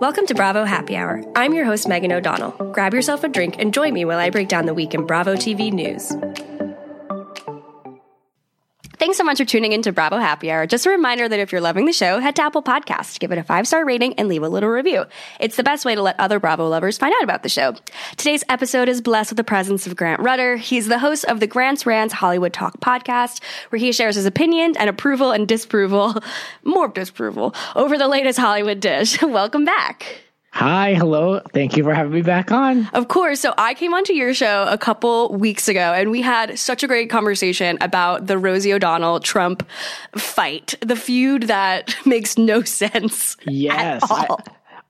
Welcome to Bravo Happy Hour. I'm your host, Megan O'Donnell. Grab yourself a drink and join me while I break down the week in Bravo TV news. Thanks so much for tuning in to Bravo Happy Hour. Just a reminder that if you're loving the show, head to Apple Podcasts, give it a five star rating, and leave a little review. It's the best way to let other Bravo lovers find out about the show. Today's episode is blessed with the presence of Grant Rutter. He's the host of the Grant's Rants Hollywood Talk podcast, where he shares his opinion and approval and disapproval, more disapproval, over the latest Hollywood dish. Welcome back. Hi, hello. Thank you for having me back on. Of course. So I came onto your show a couple weeks ago and we had such a great conversation about the Rosie O'Donnell Trump fight, the feud that makes no sense. Yes. I,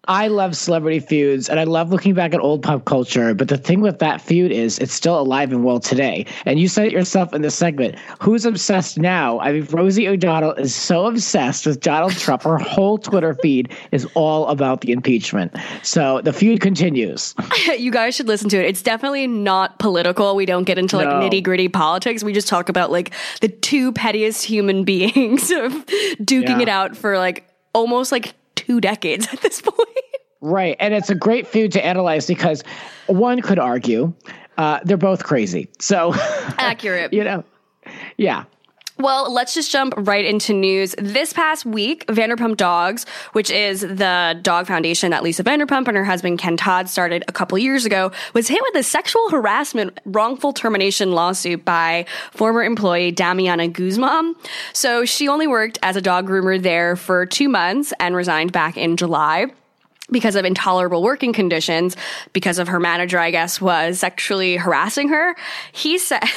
I love celebrity feuds and I love looking back at old pop culture. But the thing with that feud is it's still alive and well today. And you said it yourself in the segment. Who's obsessed now? I mean, Rosie O'Donnell is so obsessed with Donald Trump. Her whole Twitter feed is all about the impeachment. So the feud continues. you guys should listen to it. It's definitely not political. We don't get into like no. nitty gritty politics. We just talk about like the two pettiest human beings duking yeah. it out for like almost like two decades at this point. Right. And it's a great food to analyze because one could argue uh, they're both crazy. So accurate. you know, yeah. Well, let's just jump right into news. This past week, Vanderpump Dogs, which is the dog foundation that Lisa Vanderpump and her husband Ken Todd started a couple years ago, was hit with a sexual harassment wrongful termination lawsuit by former employee Damiana Guzman. So she only worked as a dog groomer there for two months and resigned back in July because of intolerable working conditions, because of her manager, I guess, was sexually harassing her. He said,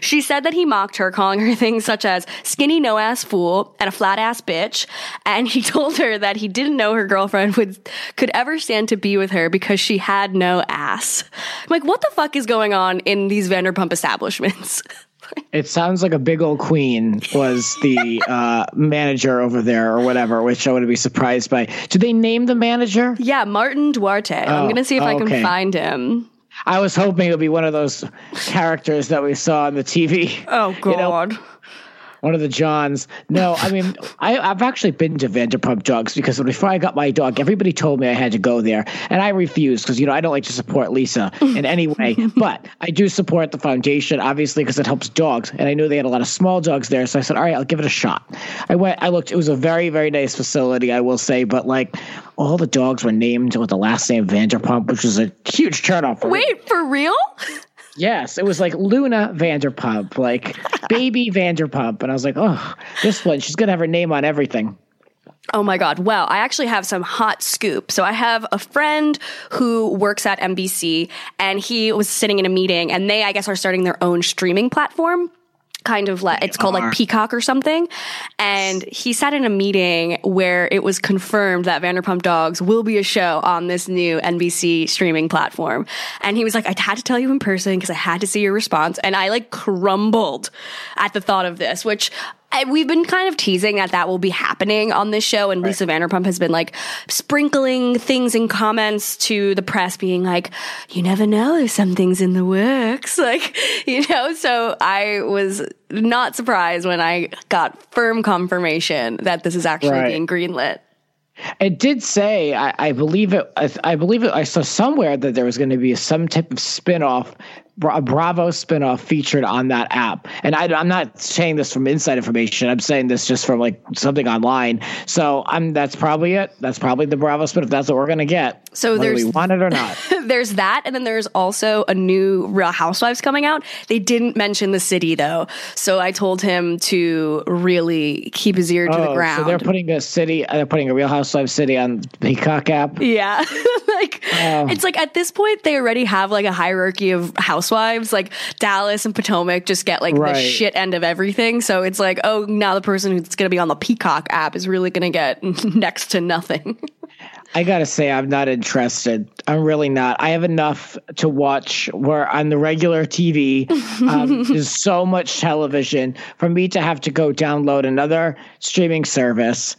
She said that he mocked her, calling her things such as skinny no ass fool and a flat ass bitch. And he told her that he didn't know her girlfriend would could ever stand to be with her because she had no ass. I'm like, what the fuck is going on in these Vanderpump establishments? it sounds like a big old queen was the uh, manager over there or whatever, which I would be surprised by. Did they name the manager? Yeah, Martin Duarte. Oh, I'm gonna see if oh, I can okay. find him. I was hoping it would be one of those characters that we saw on the TV. Oh God. You know? One of the Johns. No, I mean, I, have actually been to Vanderpump Dogs because before I got my dog, everybody told me I had to go there, and I refused because you know I don't like to support Lisa in any way, but I do support the foundation obviously because it helps dogs, and I knew they had a lot of small dogs there, so I said, all right, I'll give it a shot. I went, I looked. It was a very very nice facility, I will say, but like all the dogs were named with the last name Vanderpump, which was a huge turnoff. For Wait, me. for real? Yes, it was like Luna Vanderpump, like baby Vanderpump. And I was like, oh, this one, she's going to have her name on everything. Oh my God. Well, I actually have some hot scoop. So I have a friend who works at NBC and he was sitting in a meeting and they, I guess, are starting their own streaming platform kind of like it's called like Peacock or something. And he sat in a meeting where it was confirmed that Vanderpump Dogs will be a show on this new NBC streaming platform. And he was like, I had to tell you in person because I had to see your response. And I like crumbled at the thought of this, which we've been kind of teasing that that will be happening on this show, and right. Lisa Vanderpump has been like sprinkling things in comments to the press, being like, "You never know if something's in the works," like you know. So I was not surprised when I got firm confirmation that this is actually right. being greenlit. It did say, I, I believe it. I, I, believe it. I saw somewhere that there was going to be some type of spinoff Bravo spinoff featured on that app. And I, am not saying this from inside information. I'm saying this just from like something online. So I'm that's probably it. That's probably the Bravo spinoff. That's what we're gonna get. So whether there's we want it or not. there's that, and then there's also a new Real Housewives coming out. They didn't mention the city though, so I told him to really keep his ear to oh, the ground. So they're putting a city. Uh, they're putting a Real Housewives city on the Peacock app. Yeah, like oh. it's like at this point they already have like a hierarchy of housewives housewives, like Dallas and Potomac just get like right. the shit end of everything. So it's like, oh, now the person who's going to be on the Peacock app is really going to get next to nothing. I gotta say, I'm not interested. I'm really not. I have enough to watch where on the regular TV, um, there's so much television for me to have to go download another streaming service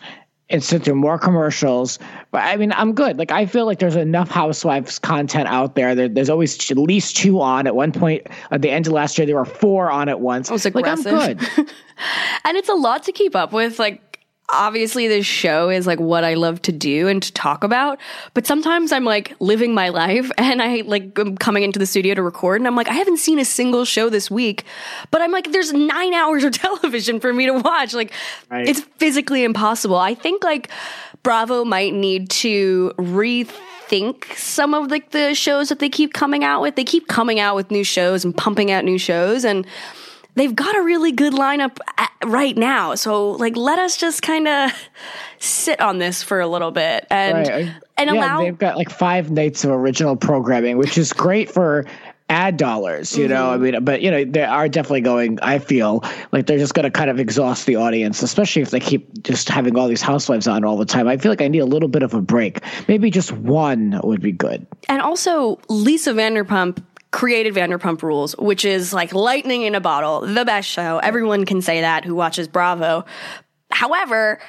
and sit through more commercials. But I mean, I'm good. Like I feel like there's enough Housewives content out there. there there's always at least two on. At one point, at the end of last year, there were four on at once. It was aggressive. Like I'm good. and it's a lot to keep up with. Like obviously this show is like what I love to do and to talk about. But sometimes I'm like living my life and I like am coming into the studio to record and I'm like, I haven't seen a single show this week. But I'm like, there's nine hours of television for me to watch. Like right. it's physically impossible. I think like Bravo might need to rethink some of like the shows that they keep coming out with. They keep coming out with new shows and pumping out new shows and they've got a really good lineup right now. So like, let us just kind of sit on this for a little bit and right. and yeah, allow. They've got like five nights of original programming, which is great for ad dollars, you mm-hmm. know. I mean, but you know, they are definitely going. I feel like they're just going to kind of exhaust the audience, especially if they keep just having all these housewives on all the time. I feel like I need a little bit of a break. Maybe just one would be good. And also, Lisa Vanderpump created Vanderpump Rules, which is like lightning in a bottle, the best show. Everyone can say that who watches Bravo. However,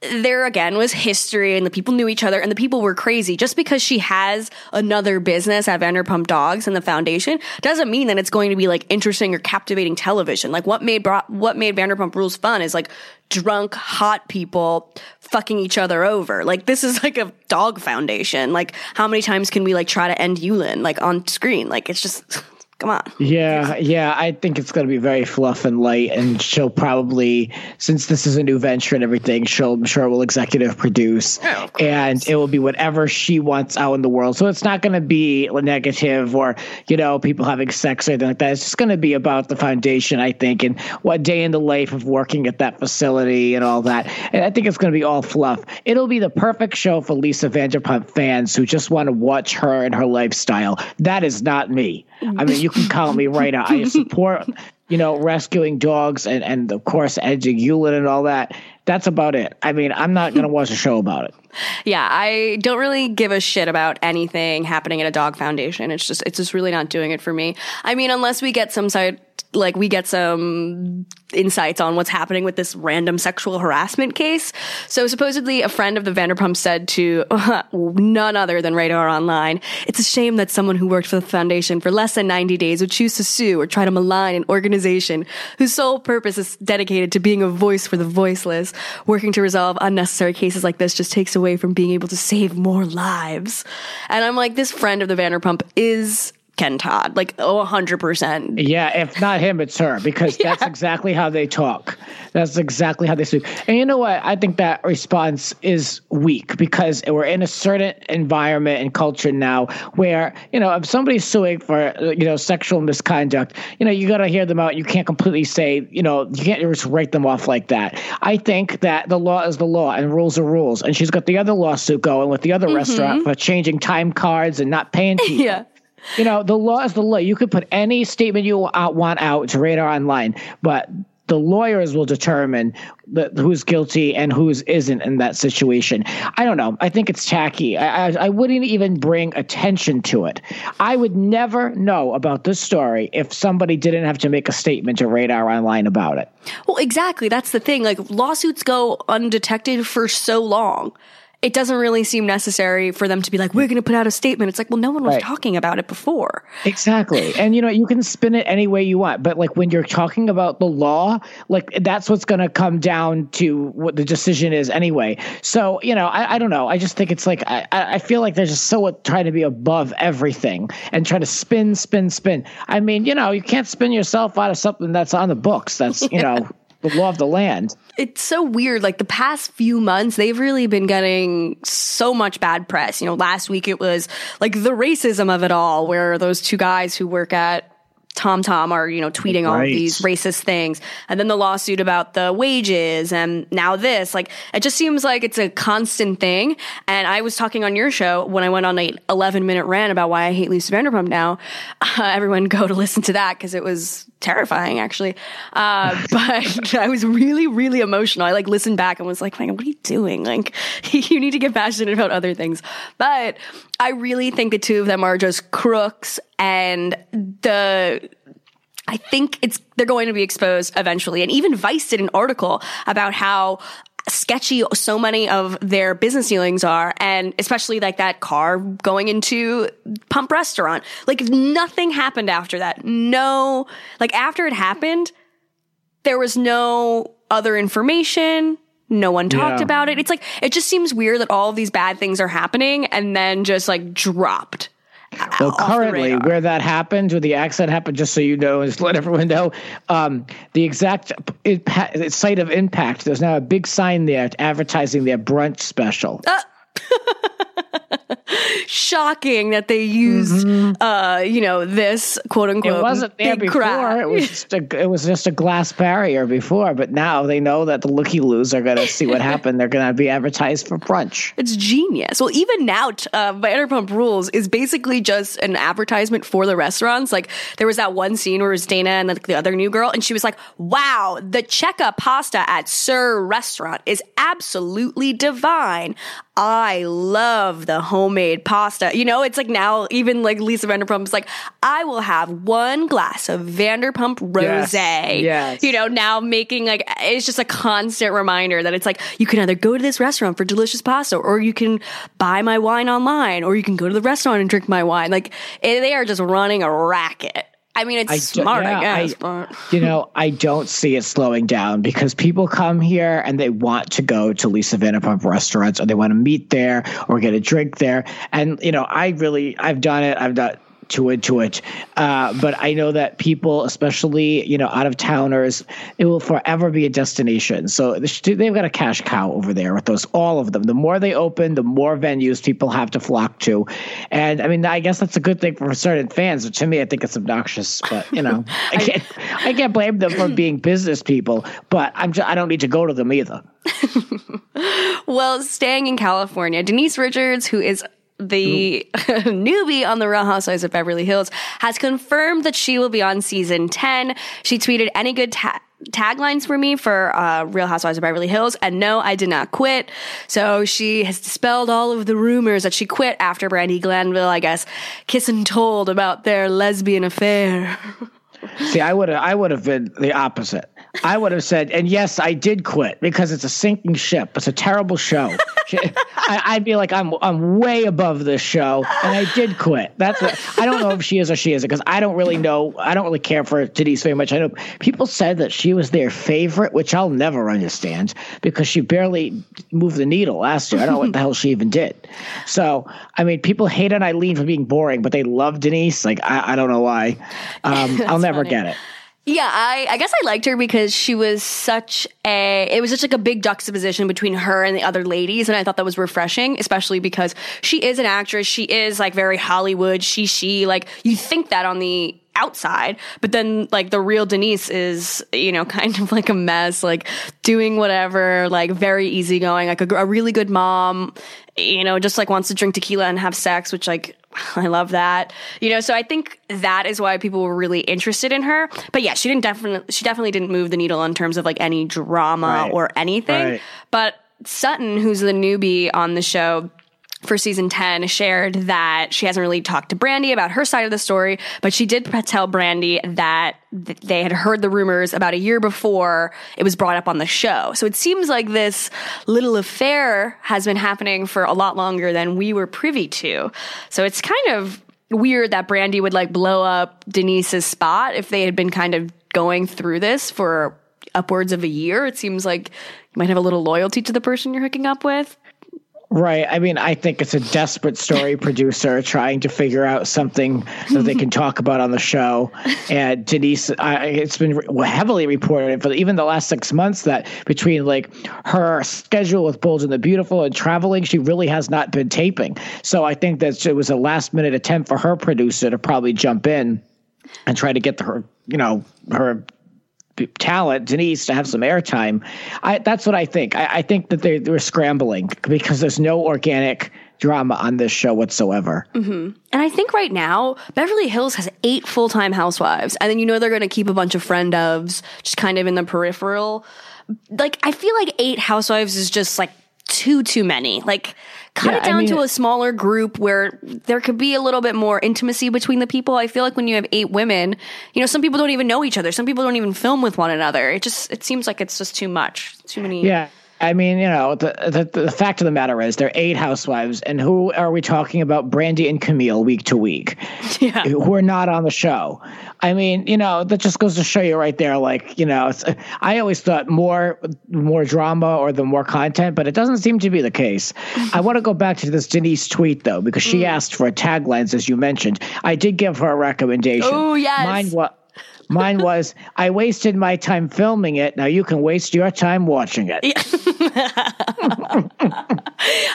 there again was history and the people knew each other and the people were crazy. Just because she has another business at Vanderpump Dogs and the foundation doesn't mean that it's going to be like interesting or captivating television. Like what made what made Vanderpump Rules fun is like drunk hot people fucking each other over. Like this is like a dog foundation. Like how many times can we like try to end Yulin like on screen? Like it's just Come on. Yeah, yeah. I think it's going to be very fluff and light, and she'll probably, since this is a new venture and everything, she'll I'm sure will executive produce, oh, and it will be whatever she wants out in the world. So it's not going to be negative or you know people having sex or anything like that. It's just going to be about the foundation, I think, and what day in the life of working at that facility and all that. And I think it's going to be all fluff. It'll be the perfect show for Lisa Vanderpump fans who just want to watch her and her lifestyle. That is not me. I mean, you can count me right out. I support, you know, rescuing dogs and, and of course, edging Yulin and all that. That's about it. I mean, I'm not going to watch a show about it. Yeah, I don't really give a shit about anything happening at a dog foundation. It's just, it's just really not doing it for me. I mean, unless we get some side like we get some insights on what's happening with this random sexual harassment case. So supposedly a friend of the Vanderpump said to none other than Radar Online, it's a shame that someone who worked for the foundation for less than 90 days would choose to sue or try to malign an organization whose sole purpose is dedicated to being a voice for the voiceless. Working to resolve unnecessary cases like this just takes away from being able to save more lives. And I'm like, this friend of the Vanderpump is Ken Todd. Like, oh, 100%. Yeah, if not him, it's her because yeah. that's exactly how they talk. That's exactly how they speak. And you know what? I think that response is weak because we're in a certain environment and culture now where, you know, if somebody's suing for, you know, sexual misconduct, you know, you got to hear them out. You can't completely say, you know, you can't just write them off like that. I think that the law is the law and rules are rules. And she's got the other lawsuit going with the other mm-hmm. restaurant for changing time cards and not paying people. yeah. You know, the law is the law. You could put any statement you want out to Radar Online, but the lawyers will determine the, who's guilty and who's isn't in that situation. I don't know. I think it's tacky. I, I, I, wouldn't even bring attention to it. I would never know about this story if somebody didn't have to make a statement to Radar Online about it. Well, exactly. That's the thing. Like lawsuits go undetected for so long it doesn't really seem necessary for them to be like, we're going to put out a statement. It's like, well, no one was right. talking about it before. Exactly. And, you know, you can spin it any way you want. But, like, when you're talking about the law, like, that's what's going to come down to what the decision is anyway. So, you know, I, I don't know. I just think it's like, I, I feel like they're just so trying to be above everything and trying to spin, spin, spin. I mean, you know, you can't spin yourself out of something that's on the books. That's, you know, the law of the land. It's so weird. Like the past few months, they've really been getting so much bad press. You know, last week it was like the racism of it all, where those two guys who work at TomTom are, you know, tweeting right. all these racist things. And then the lawsuit about the wages and now this. Like, it just seems like it's a constant thing. And I was talking on your show when I went on a 11 minute rant about why I hate Lisa Vanderpump now. Uh, everyone go to listen to that because it was terrifying actually. Uh, but I was really, really emotional. I like listened back and was like, man what are you doing? Like, you need to get passionate about other things. But I really think the two of them are just crooks and the I think it's they're going to be exposed eventually. And even Vice did an article about how sketchy so many of their business dealings are and especially like that car going into pump restaurant like nothing happened after that no like after it happened there was no other information No one talked Yeah. about it. It's like it just seems weird that all of these bad things are happening and then just like dropped. Well, currently, where that happened, where the accident happened, just so you know, just let everyone know, um, the exact impa- site of impact. There's now a big sign there advertising their brunch special. shocking that they used uh you know this quote unquote Mm-hmm. it wasn't there before. It was just a, it was just a glass barrier before, but now they know that the looky loos are going to see what happened. They're going to be advertised for brunch. It's genius. Well, even now, uh, Vanderpump Rules is basically just an advertisement for the restaurants. Like there was that one scene where it was Dayna and like, the other new girl, and she was like, "Wow, the Checka pasta at SUR Restaurant is absolutely divine. I love the homemade pasta." You know, it's like now even like Lisa Vanderpump's like, "I will have one glass of Vanderpump Rosé." yes. You know, now making like it's just a constant reminder that it's like you can either go to this restaurant for delicious pasta or you can buy my wine online or you can go to the restaurant and drink my wine. Like they are just running a racket. I mean, it's I smart, I yeah, guess, but you know, I don't see it slowing down because people come here and they want to go to Lisa Vanderpump restaurants or they want to meet there or get a drink there. And, you know, I really, I've done it. I've done to it to it. Uh, but I know that people, especially, you know, out of towners, it will forever be a destination. So they've got a cash cow over there with those, all of them. The more they open, the more venues people have to flock to. And I mean, I guess that's a good thing for certain fans. But to me, I think it's obnoxious. But you know, I can't, I can't blame them for being business people. But I'm, just, I don't need to go to them either. well, staying in California, Denise Richards, who is the newbie on the Real Housewives of Beverly Hills, has confirmed that she will be on season 10. She tweeted, Any good ta- taglines for me for uh, Real Housewives of Beverly Hills? And no, I did not quit. So she has dispelled all of the rumors that she quit after Brandi Glanville, I guess, kiss and told about their lesbian affair. See, I would have, I would have been the opposite. I would have said, and yes, I did quit because it's a sinking ship. It's a terrible show. I, I'd be like, I'm, I'm way above this show, and I did quit. That's, what, I don't know if she is or she isn't because I don't really know. I don't really care for Denise very much. I know people said that she was their favorite, which I'll never understand because she barely moved the needle last year. I don't know what the hell she even did. So, I mean, people hate on Eileen for being boring, but they love Denise. Like, I, I don't know why. Um, I'll never funny. get it. Yeah, I, I guess I liked her because she was such a, it was just like a big juxtaposition between her and the other ladies. And I thought that was refreshing, especially because she is an actress. She is like very Hollywood, she, she, like you think that on the outside, but then like the real Denise is, you know, kind of like a mess, like doing whatever, like very easygoing, like a, a really good mom, you know, just like wants to drink tequila and have sex, which like, I love that. You know, so I think that is why people were really interested in her. But yeah, she didn't definitely she definitely didn't move the needle in terms of like any drama Right. or anything. Right. But Sutton, who's the newbie on the show, for season 10 shared that she hasn't really talked to Brandi about her side of the story, but she did tell Brandi that they had heard the rumors about a year before it was brought up on the show. So it seems like this little affair has been happening for a lot longer than we were privy to. So it's kind of weird that Brandi would like blow up Denise's spot if they had been kind of going through this for upwards of a year. It seems like you might have a little loyalty to the person you're hooking up with. Right. I mean, I think it's a desperate story producer trying to figure out something that they can talk about on the show. And Denise, I, it's been heavily reported for even the last six months that between like her schedule with Bold and the Beautiful and traveling, she really has not been taping. So I think that it was a last minute attempt for her producer to probably jump in and try to get the, her, you know, her talent, Denise, to have some airtime. I, that's what I think. I, I think that they, they were scrambling because there's no organic drama on this show whatsoever. Mm-hmm. And I think right now, Beverly Hills has eight full time housewives. And then you know they're going to keep a bunch of friend ofs just kind of in the peripheral. Like, I feel like eight housewives is just like too, too many. Like, cut Yeah, it I down mean- to a smaller group where there could be a little bit more intimacy between the people. I feel like when you have eight women, you know, some people don't even know each other. Some people don't even film with one another. It just, it seems like it's just too much. Too many. Yeah. I mean, you know, the, the the fact of the matter is, there are eight housewives, and who are we talking about? Brandi and Camille week to week, yeah. who are not on the show. I mean, you know, that just goes to show you right there. Like, you know, I always thought more more drama or the more content, but it doesn't seem to be the case. I want to go back to this Denise tweet though, because she mm. asked for taglines, as you mentioned. I did give her a recommendation. Oh yes, mine was Mine was, I wasted my time filming it. Now you can waste your time watching it.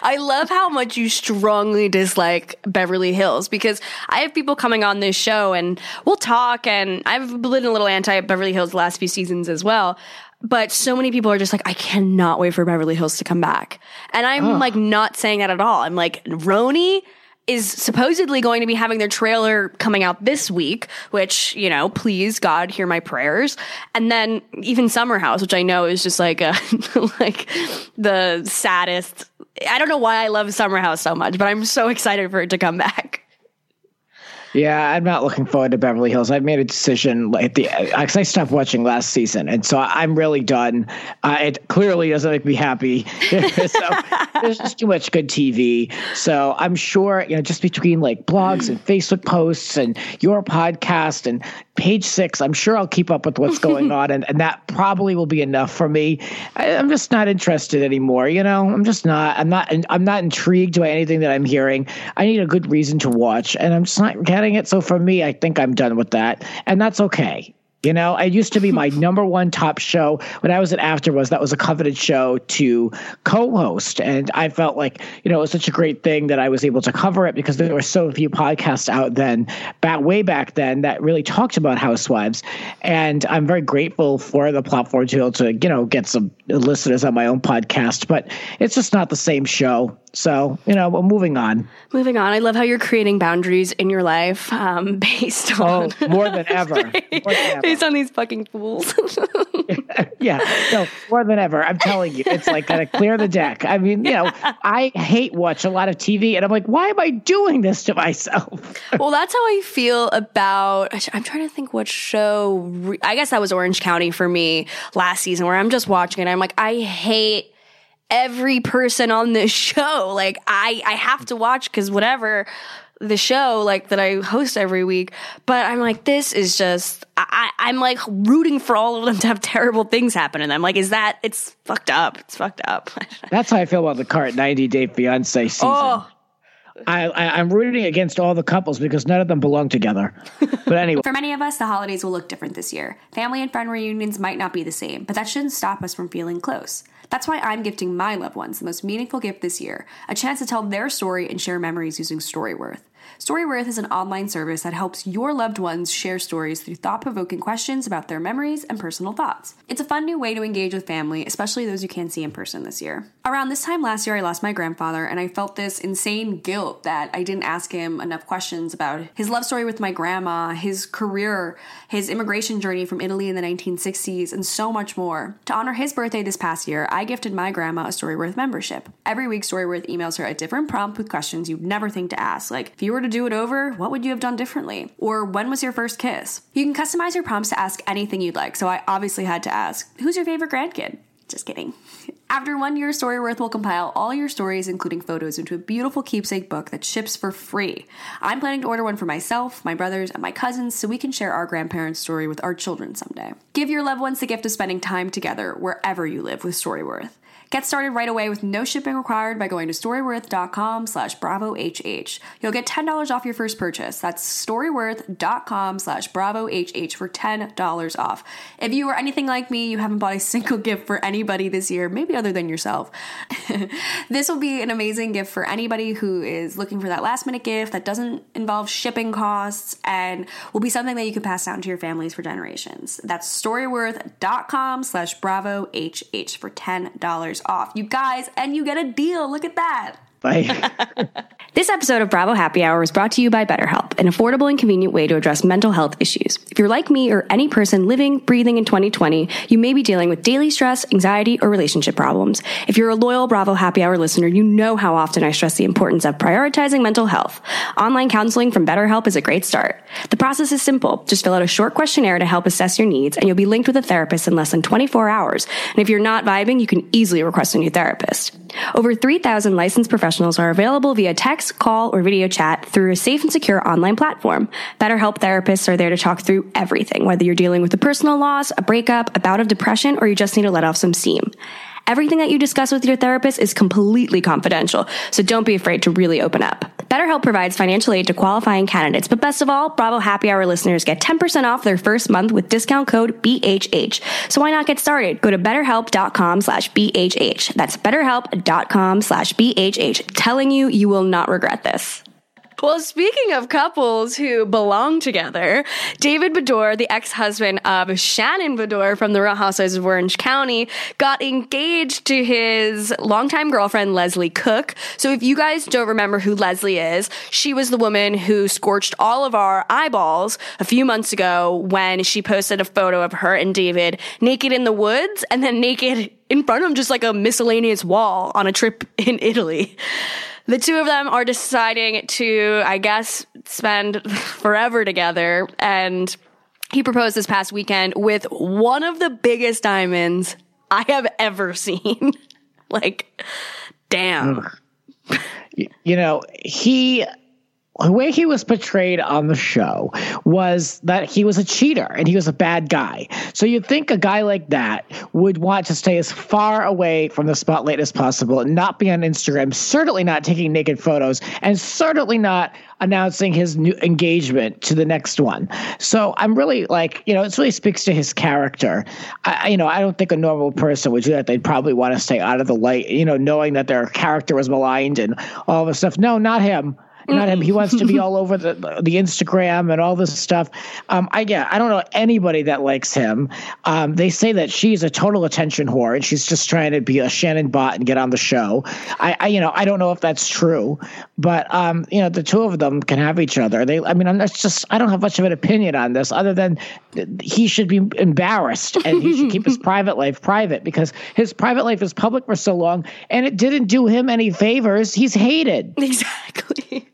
I love how much you strongly dislike Beverly Hills because I have people coming on this show and we'll talk, and I've been a little anti Beverly Hills the last few seasons as well. But so many people are just like, I cannot wait for Beverly Hills to come back. And I'm oh. like, not saying that at all. I'm like, RHONY is supposedly going to be having their trailer coming out this week, which, you know, please God hear my prayers. And then even Summer House, which I know is just like a, like the saddest. I don't know why I love Summer House so much, but I'm so excited for it to come back. Yeah, I'm not looking forward to Beverly Hills. I've made a decision like the because I stopped watching last season, and so I'm really done. Uh, it clearly doesn't make me happy. so there's just too much good TV. So I'm sure you know, just between like blogs and Facebook posts and your podcast and page six, I'm sure I'll keep up with what's going on, and, and that probably will be enough for me. I, am just not interested anymore. You know, I'm just not. I'm not. I'm not intrigued by anything that I'm hearing. I need a good reason to watch, and I'm just not getting it. So for me, I think I'm done with that. And that's okay. You know, it used to be my number one top show when I was at AfterBuzz. That was a coveted show to co-host, and I felt like you know it was such a great thing that I was able to cover it because there were so few podcasts out then, back way back then, that really talked about housewives. And I'm very grateful for the platform to be able to you know get some listeners on my own podcast, but it's just not the same show. So, you know, moving on. Moving on. I love how you're creating boundaries in your life um, based oh, on. Oh, more than ever. More than ever. Based on these fucking fools. yeah. No, more than ever. I'm telling you, it's like gotta clear the deck. I mean, you know, I hate watch a lot of TV and I'm like, why am I doing this to myself? well, that's how I feel about. I'm trying to think what show. I guess that was Orange County for me last season where I'm just watching it. I'm like, I hate every person on this show. Like I I have to watch because whatever the show like that I host every week. But I'm like, this is just I, I'm like rooting for all of them to have terrible things happen to them. Like, is that it's fucked up? It's fucked up. That's how I feel about the current 90 Day Fiance season. Oh. I, I, am rooting against all the couples because none of them belong together. But anyway. For many of us, the holidays will look different this year. Family and friend reunions might not be the same, but that shouldn't stop us from feeling close. That's why I'm gifting my loved ones the most meaningful gift this year a chance to tell their story and share memories using Storyworth. Storyworth is an online service that helps your loved ones share stories through thought provoking questions about their memories and personal thoughts. It's a fun new way to engage with family, especially those you can't see in person this year. Around this time last year, I lost my grandfather, and I felt this insane guilt that I didn't ask him enough questions about his love story with my grandma, his career, his immigration journey from Italy in the 1960s, and so much more. To honor his birthday this past year, I gifted my grandma a Storyworth membership. Every week, Storyworth emails her a different prompt with questions you'd never think to ask, like, if you were to do it over, what would you have done differently? Or when was your first kiss? You can customize your prompts to ask anything you'd like, so I obviously had to ask, who's your favorite grandkid? Just kidding. After one year, Storyworth will compile all your stories, including photos, into a beautiful keepsake book that ships for free. I'm planning to order one for myself, my brothers, and my cousins so we can share our grandparents' story with our children someday. Give your loved ones the gift of spending time together wherever you live with Storyworth. Get started right away with no shipping required by going to storyworth.com slash bravohh. You'll get $10 off your first purchase. That's storyworth.com slash bravohh for $10 off. If you are anything like me, you haven't bought a single gift for anybody this year, maybe other than yourself. this will be an amazing gift for anybody who is looking for that last minute gift that doesn't involve shipping costs and will be something that you can pass down to your families for generations. That's storyworth.com slash bravohh for $10 off. You guys, and you get a deal. Look at that. Bye. This episode of Bravo Happy Hour is brought to you by BetterHelp, an affordable and convenient way to address mental health issues. If you're like me or any person living, breathing in 2020, you may be dealing with daily stress, anxiety, or relationship problems. If you're a loyal Bravo Happy Hour listener, you know how often I stress the importance of prioritizing mental health. Online counseling from BetterHelp is a great start. The process is simple. Just fill out a short questionnaire to help assess your needs, and you'll be linked with a therapist in less than 24 hours. And if you're not vibing, you can easily request a new therapist. Over 3,000 licensed professionals are available via text, call, or video chat through a safe and secure online platform. BetterHelp therapists are there to talk through everything, whether you're dealing with a personal loss, a breakup, a bout of depression, or you just need to let off some steam. Everything that you discuss with your therapist is completely confidential, so don't be afraid to really open up. BetterHelp provides financial aid to qualifying candidates, but best of all, Bravo Happy Hour listeners get 10% off their first month with discount code BHH. So why not get started? Go to betterhelp.com slash BHH. That's betterhelp.com slash BHH. Telling you, you will not regret this. Well, speaking of couples who belong together, David Beador, the ex-husband of Shannon Beador from the Real Housewives of Orange County, got engaged to his longtime girlfriend, Leslie Cook. So if you guys don't remember who Leslie is, she was the woman who scorched all of our eyeballs a few months ago when she posted a photo of her and David naked in the woods and then naked in front of just like a miscellaneous wall on a trip in Italy the two of them are deciding to, I guess, spend forever together. And he proposed this past weekend with one of the biggest diamonds I have ever seen. like, damn. You know, he the way he was portrayed on the show was that he was a cheater and he was a bad guy. So you'd think a guy like that would want to stay as far away from the spotlight as possible and not be on Instagram, certainly not taking naked photos, and certainly not announcing his new engagement to the next one. So I'm really like, you know, it really speaks to his character. I, you know, I don't think a normal person would do that. They'd probably want to stay out of the light, you know, knowing that their character was maligned and all this stuff. No, not him not him. He wants to be all over the the Instagram and all this stuff. Um, I yeah, I don't know anybody that likes him. Um, they say that she's a total attention whore and she's just trying to be a Shannon bot and get on the show. I, I you know I don't know if that's true, but um, you know the two of them can have each other. They I mean I'm just I don't have much of an opinion on this other than he should be embarrassed and he should keep his private life private because his private life is public for so long and it didn't do him any favors. He's hated. Exactly.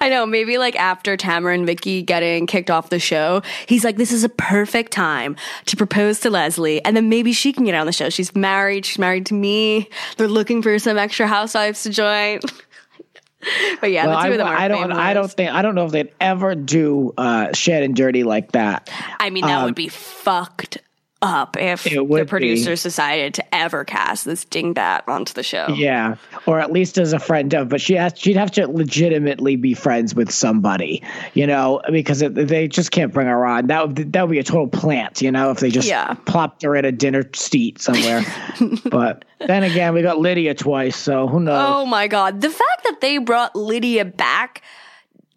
I know. Maybe like after Tamra and Vicki getting kicked off the show, he's like, this is a perfect time to propose to Leslie. And then maybe she can get on the show. She's married. She's married to me. They're looking for some extra housewives to join. but yeah, well, the two I, of them I don't. I don't think. I don't know if they'd ever do uh, and dirty like that. I mean, that um, would be fucked up if the producers be. decided to ever cast this dingbat onto the show. Yeah, or at least as a friend of, but she has she'd have to legitimately be friends with somebody, you know, because it, they just can't bring her on. That would that would be a total plant, you know, if they just yeah. plopped her at a dinner seat somewhere. but then again, we got Lydia twice, so who knows? Oh my god, the fact that they brought Lydia back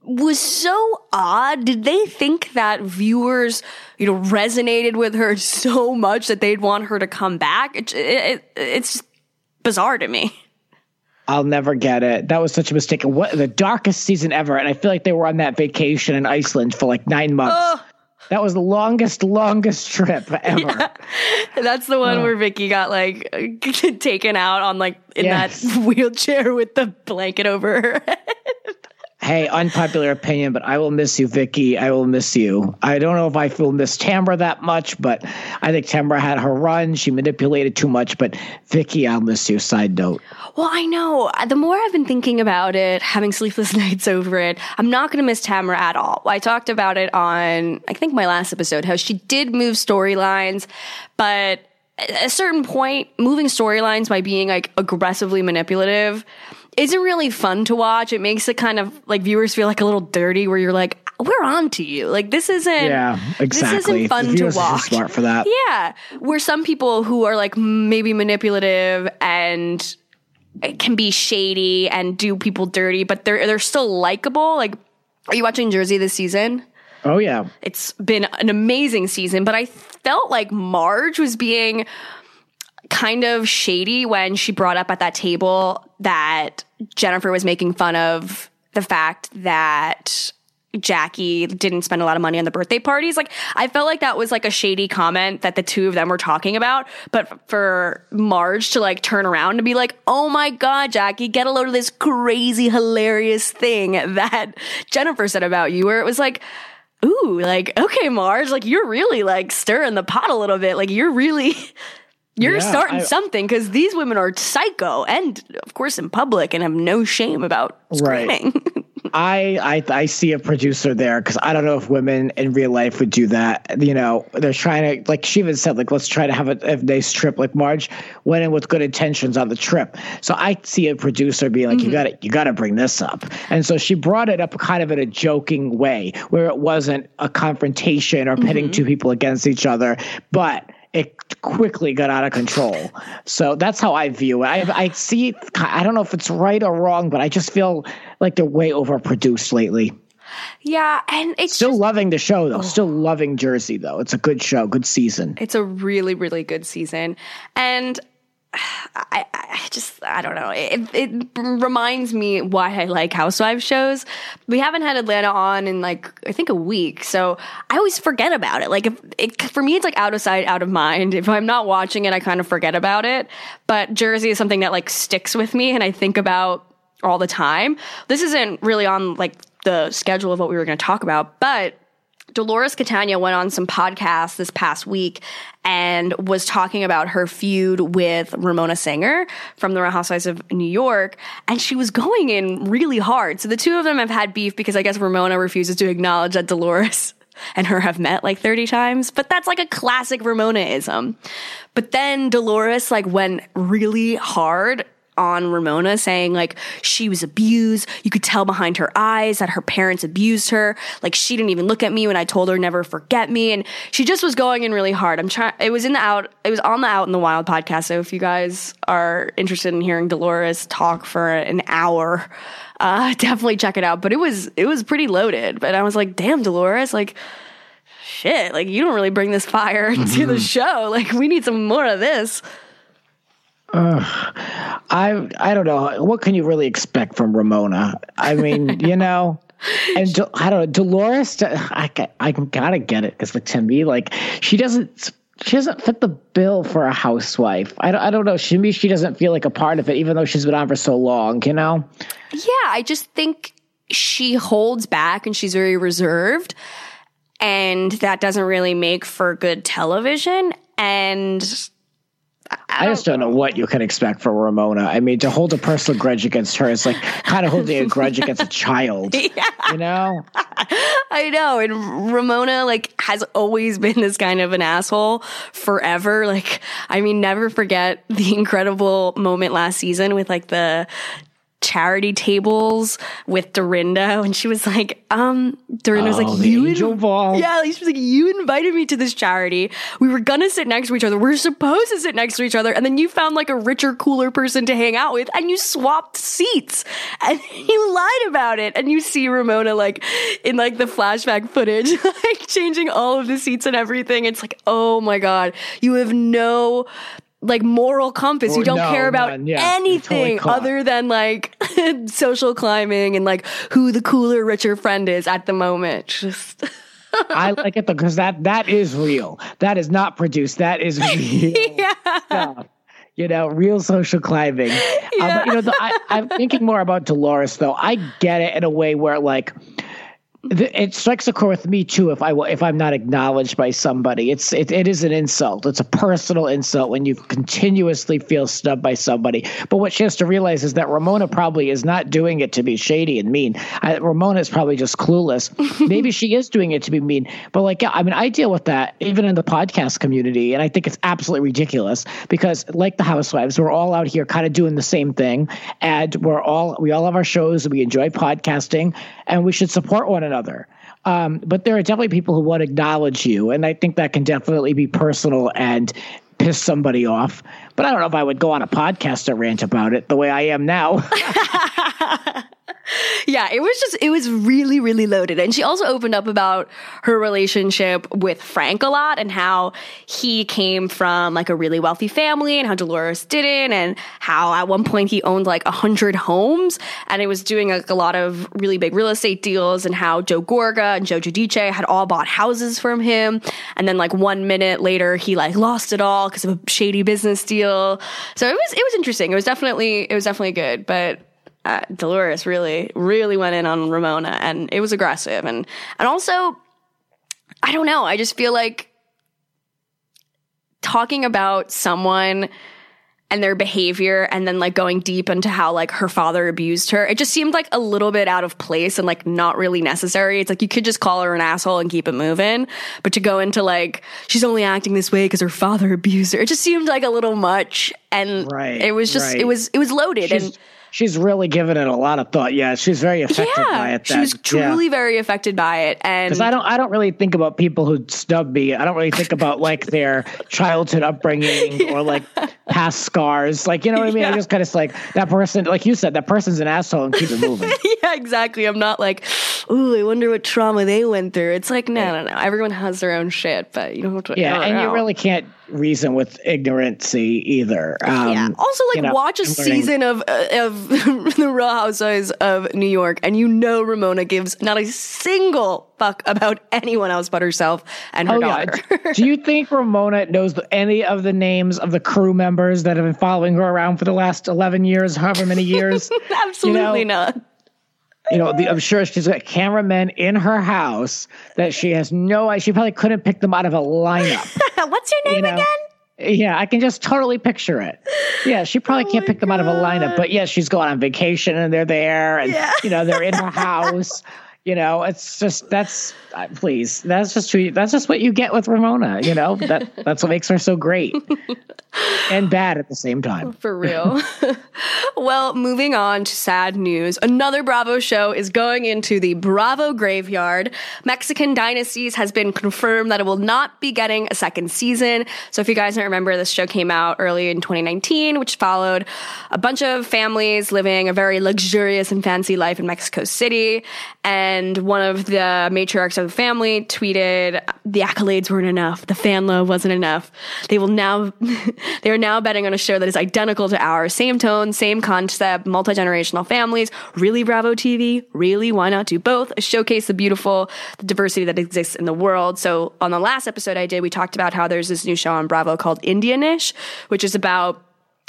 was so odd. Did they think that viewers, you know, resonated with her so much that they'd want her to come back? It, it, it's bizarre to me. I'll never get it. That was such a mistake. What the darkest season ever, and I feel like they were on that vacation in Iceland for like nine months. That was the longest, longest trip ever. Yeah. That's the one where Vicki got like taken out on like in yes. that wheelchair with the blanket over her head hey, unpopular opinion, but I will miss you, Vicki. I will miss you. I don't know if I will miss Tamra that much, but I think Tamra had her run. She manipulated too much, but Vicki, I'll miss you. Side note. Well, I know. Uh, the more I've been thinking about it, having sleepless nights over it, I'm not going to miss Tamra at all. I talked about it on, I think, my last episode, how she did move storylines, but at a certain point, moving storylines by being like aggressively manipulative isn't really fun to watch. It makes it kind of like viewers feel like a little dirty where you're like, we're on to you. Like this isn't Yeah, exactly. This isn't fun to watch. smart for that. Yeah. Where some people who are like maybe manipulative and can be shady and do people dirty, but they're they're still likable. Like are you watching Jersey this season? Oh yeah. It's been an amazing season, but I felt like Marge was being kind of shady when she brought up at that table that Jennifer was making fun of the fact that Jackie didn't spend a lot of money on the birthday parties. Like, I felt like that was like a shady comment that the two of them were talking about. But for Marge to like turn around and be like, oh my God, Jackie, get a load of this crazy, hilarious thing that Jennifer said about you, where it was like, ooh, like, okay, Marge, like, you're really like stirring the pot a little bit. Like, you're really. You're Yeah, starting I- something because these women are psycho and, of course, in public and have no shame about Right. screaming. I, I I see a producer there because I don't know if women in real life would do that. You know, they're trying to like she even said like let's try to have a, a nice trip. Like Marge went in with good intentions on the trip, so I see a producer being like, you mm-hmm. got to you got to bring this up, and so she brought it up kind of in a joking way where it wasn't a confrontation or pitting mm-hmm. two people against each other, but it quickly got out of control. So that's how I view it. I, I see it. I don't know if it's right or wrong, but I just feel like they're way overproduced lately. yeah, and it's Still just- loving the show though. Still loving Jersey though. It's a good show, good season. it's a really, really good season. And I, I just, I don't know. It, it reminds me why I like Housewives shows. We haven't had Atlanta on in like, I think a week. So I always forget about it. Like, if it, for me, it's like out of sight, out of mind. If I'm not watching it, I kind of forget about it. But Jersey is something that like sticks with me and I think about all the time. This isn't really on like the schedule of what we were going to talk about, but Dolores Catania went on some podcasts this past week and was talking about her feud with Ramona Singer from the Real Housewives of New York. And she was going in really hard. So the two of them have had beef because I guess Ramona refuses to acknowledge that Dolores and her have met like 30 times. But that's like a classic Ramonaism. But then Dolores like went really hard on Ramona saying like she was abused. You could tell behind her eyes that her parents abused her. Like she didn't even look at me when I told her never forget me. And she just was going in really hard. I'm trying, it was in the out, it was on the Out in the Wild podcast. So if you guys are interested in hearing Dolores talk for an hour, uh, definitely check it out. But it was, it was pretty loaded. But I was like, damn, Dolores, like, shit, like you don't really bring this fire to the show. Like we need some more of this. I I don't know. What can you really expect from Ramona? I mean, you know, and Do- I don't know. Dolores, I I gotta get it because like to me, like she doesn't. She doesn't fit the bill for a housewife. I don't, I don't know. To me, she doesn't feel like a part of it, even though she's been on for so long. You know, Yeah, I just think she holds back and she's very reserved. And that doesn't really make for good television. And I, just don't know what you can expect from Ramona. I mean, to hold a personal grudge against her is like kind of holding a grudge against a child. You know, I know. And Ramona, like, has always been this kind of an asshole forever. Like, I mean, never forget the incredible moment last season with like the charity tables with Dorinda and she was like, um, Dorinda was Oh, like, the you angel in- ball. Yeah, she was like, you invited me to this charity. We were gonna sit next to each other. We are supposed to sit next to each other, and then you found like a richer, cooler person to hang out with, and you swapped seats, and you lied about it. And you see Ramona like in like the flashback footage, like changing all of the seats and everything. It's like, oh my god, you have no. Like moral compass, you don't no, care about. Yeah, you're totally anything other than like social climbing and like who the cooler, richer friend is at the moment. Just I like it because that that is real. That is not produced. That is real stuff. You know, real social climbing. Um, you know, the, I, I'm thinking more about Dolores though. I get it in a way where like. It strikes a chord with me too. If I if I'm not acknowledged by somebody, it's it, it is an insult. It's a personal insult when you continuously feel snubbed by somebody. But what she has to realize is that Ramona probably is not doing it to be shady and mean. I, Ramona is probably just clueless. Maybe she is doing it to be mean. But like, yeah, I mean, I deal with that even in the podcast community, and I think it's absolutely ridiculous because, like the Housewives, we're all out here kind of doing the same thing, and we're all we all have our shows. We enjoy podcasting, and we should support one another. Um, but there are definitely people who won't acknowledge you, and I think that can definitely be personal and piss somebody off. But I don't know if I would go on a podcast to rant about it the way I am now. yeah, it was just, it was really, really loaded. And she also opened up about her relationship with Frank a lot and how he came from like a really wealthy family and how Dolores didn't and how at one point he owned like a hundred homes and it was doing like a lot of really big real estate deals and how Joe Gorga and Joe Giudice had all bought houses from him. And then like one minute later, he like lost it all because of a shady business deal. So it was, it was interesting. It was definitely, it was definitely good, but uh, Dolores really, really went in on Ramona, and it was aggressive, and and also, I don't know. I just feel like talking about someone and their behavior and then like going deep into how like her father abused her it just seemed like a little bit out of place and like not really necessary it's like you could just call her an asshole and keep it moving but to go into like she's only acting this way because her father abused her it just seemed like a little much and Right, it was just right. it was it was loaded She's, and she's really given it a lot of thought. Yeah, she's very affected by yeah, it. she was that- yeah. truly very affected by it, and Because I don't, I don't really think about people who snub me. I don't really think about like their childhood upbringing or like past scars. Like you know what I mean? I Yeah. just kind of like that person, like you said, that person's an asshole and keep it moving. yeah, exactly. I'm not like, ooh, I wonder what trauma they went through. It's like, no, no, no. Everyone has their own shit, but you don't have to. yeah, and you really can't reason with ignorancy either. Um, Yeah. Also, like, you know, watch a learning- season of uh, of the Real Housewives of New York, and you know Ramona gives not a single fuck about anyone else but herself and her Oh yeah. daughter. Do you think Ramona knows the- any of the names of the crew members that have been following her around for the last eleven years, however many years? Absolutely You know, not. You know, the, I'm sure she's got cameramen in her house that she has no idea. She probably couldn't pick them out of a lineup. What's your name you know? again? Yeah, I can just totally picture it. Yeah, she probably Oh can't pick them out of a lineup, but yeah, she's going on vacation and they're there and, Yeah. you know, they're in her house. You know, it's just that's please. That's just who you, that's just what you get with Ramona. You know that that's what makes her so great and bad at the same time. For real. well, moving on to sad news. Another Bravo show is going into the Bravo graveyard. Mexican Dynasties has been confirmed that it will not be getting a second season. So if you guys don't remember, this show came out early in 2019, which followed a bunch of families living a very luxurious and fancy life in Mexico City. And one of the matriarchs of family tweeted, the accolades weren't enough. The fan love wasn't enough. They will now, they are now betting on a show that is identical to ours. Same tone, same concept, multi-generational families. Really Bravo TV? Really? Why not do both? Showcase the beautiful, the diversity that exists in the world. So on the last episode I did, we talked about how there's this new show on Bravo called Indianish, which is about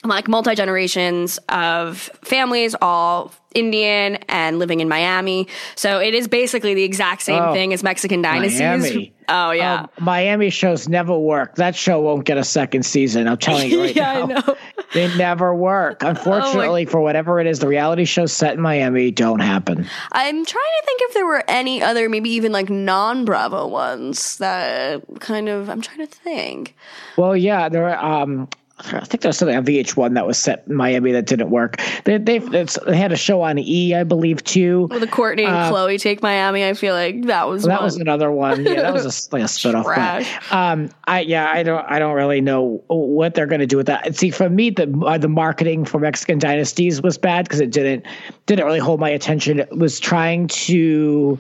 like multi generations of families, all Indian and living in Miami. So it is basically the exact same Oh, thing as Mexican dynasties. Miami. Oh yeah. Um, Miami shows never work. That show won't get a second season. I'm telling you right Yeah, I now. know. Oh They never work. Unfortunately, for whatever it is, the reality shows set in Miami don't happen. I'm trying to think if there were any other, maybe even like non Bravo ones that kind of. I'm trying to think. Well, yeah, there. Are, um, I think there was something on VH1 that was set in Miami that didn't work. They they it's, they had a show on E, I believe, too. The Kourtney and Khloé take Miami. I feel like that was Uh, That one. was another one. Yeah, that was a, like a spinoff. But, um, I yeah, I don't I don't really know what they're going to do with that. See, for me, the uh, the marketing for Mexican Dynasties was bad because it didn't didn't really hold my attention. It was trying to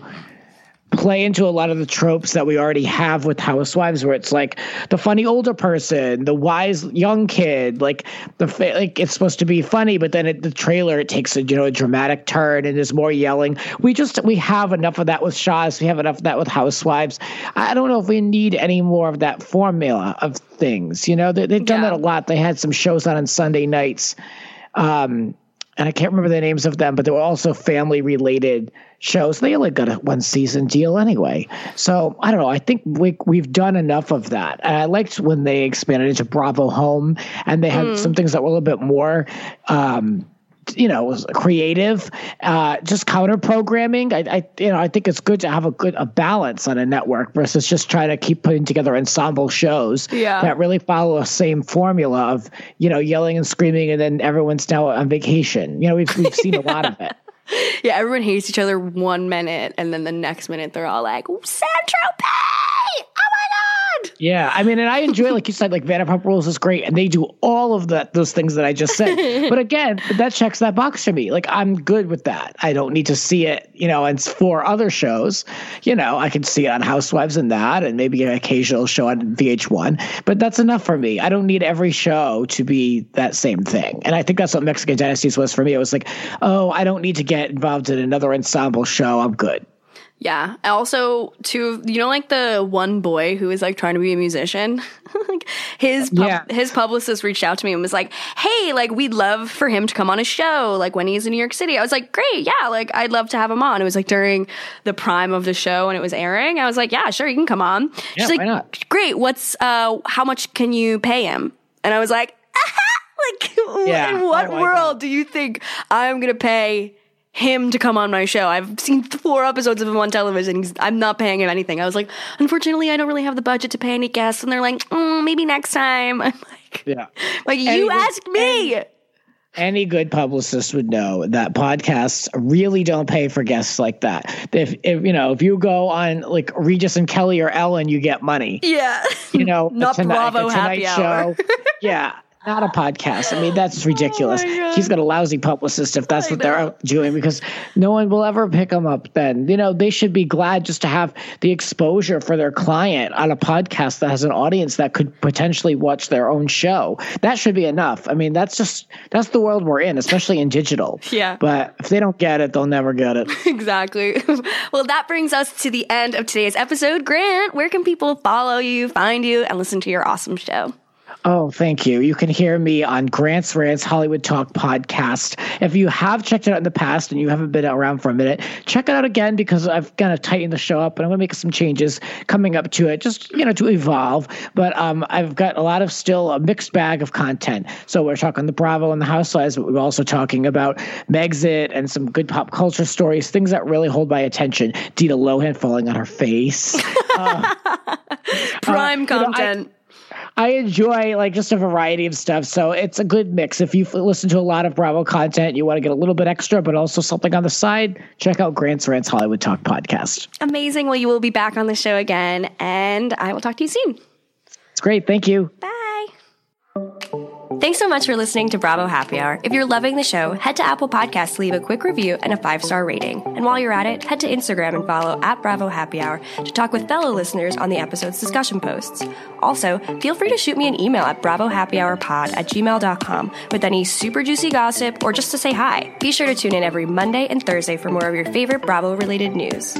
play into a lot of the tropes that we already have with housewives where it's like the funny older person the wise young kid like the fa- like it's supposed to be funny but then it, the trailer it takes a you know a dramatic turn and there's more yelling. We just we have enough of that with Shahs we have enough of that with housewives. I don't know if we need any more of that formula of things you know? They, they've done Yeah. that a lot. They had some shows on on sunday nights. Um and I can't remember the names of them, but they were also family related shows. They only got a one season deal anyway. So I don't know. I think we, we've done enough of that. And I liked when they expanded into Bravo Home and they had some things that were a little bit more, um, you know, was creative, uh, just counter programming. I, I, you know, I think it's good to have a good a balance on a network versus just trying to keep putting together ensemble shows Yeah. that really follow a same formula of you know yelling and screaming, and then everyone's now on vacation. You know, we've we've seen a lot of it. yeah, everyone hates each other one minute, and then the next minute they're all like, San Tropez! Yeah, I mean, and I enjoy, like you said, like Vanderpump Rules is great, and they do all of that those things that I just said. but again, that checks that box for me. Like I'm good with that. I don't need to see it, you know. And for other shows, you know, I can see it on Housewives and that, and maybe an occasional show on VH1. But that's enough for me. I don't need every show to be that same thing. And I think that's what Mexican Dynasties was for me. It was like, oh, I don't need to get involved in another ensemble show. I'm good. Yeah. Also, to you know, like the one boy who is like trying to be a musician, like his pub- Yeah. his publicist reached out to me and was like, "Hey, like we'd love for him to come on a show, like when he's in New York City." I was like, "Great, yeah, like I'd love to have him on." It was like during the prime of the show and it was airing. I was like, "Yeah, sure, you can come on." Yeah, She's like, why not? "Great. What's uh, how much can you pay him?" And I was like, "Like, Yeah. in what Oh world God. do you think I'm gonna pay?" Him to come on my show. I've seen four episodes of him on television. He's, I'm not paying him anything. I was like, unfortunately, I don't really have the budget to pay any guests. And they're like, mm, maybe next time. I'm like, Yeah. like you asked me. any good publicist would know that podcasts really don't pay for guests like that. If, if you know, if you go on like Regis and Kelly or Ellen, you get money. yeah. You know, Not Tonight- Bravo Happy Hour. Show. yeah. Not a podcast. I mean, that's oh ridiculous. Oh He's got a lousy publicist if that's I what they're out doing because no one will ever pick him up then. You know, they should be glad just to have the exposure for their client on a podcast that has an audience that could potentially watch their own show. That should be enough. I mean, that's just that's the world we're in, especially in digital. Yeah. But if they don't get it, they'll never get it. exactly. well, that brings us to the end of today's episode. Grant, where can people follow you, find you, and listen to your awesome show? Oh, thank you. You can hear me on Grant's Rants Hollywood Talk podcast. If you have checked it out in the past and you haven't been around for a minute, check it out again because I've kind of tightened the show up and I'm going to make some changes coming up to it, just, you know, to evolve. But um, I've got a lot of still a mixed bag of content. So we're talking the Bravo and the Housewives, but we're also talking about Megxit and some good pop culture stories, things that really hold my attention. Dina Lohan falling on her face. Prime you know, I- content. I enjoy like just a variety of stuff. So it's a good mix. If you listen to a lot of Bravo content, you want to get a little bit extra, but also something on the side, check out Grant's Rants Hollywood Talk podcast. Amazing. Well, you will be back on the show again, and I will talk to you soon. It's great. Thank you. Bye. Thanks so much for listening to Bravo Happy Hour. If you're loving the show, head to Apple Podcasts to leave a quick review and a five star rating. And while you're at it, head to Instagram and follow at Bravo Happy Hour to talk with fellow listeners on the episode's discussion posts. Also, feel free to shoot me an email at bravohappyhourpod at gmail.com with any super juicy gossip or just to say hi. Be sure to tune in every Monday and Thursday for more of your favorite Bravo related news.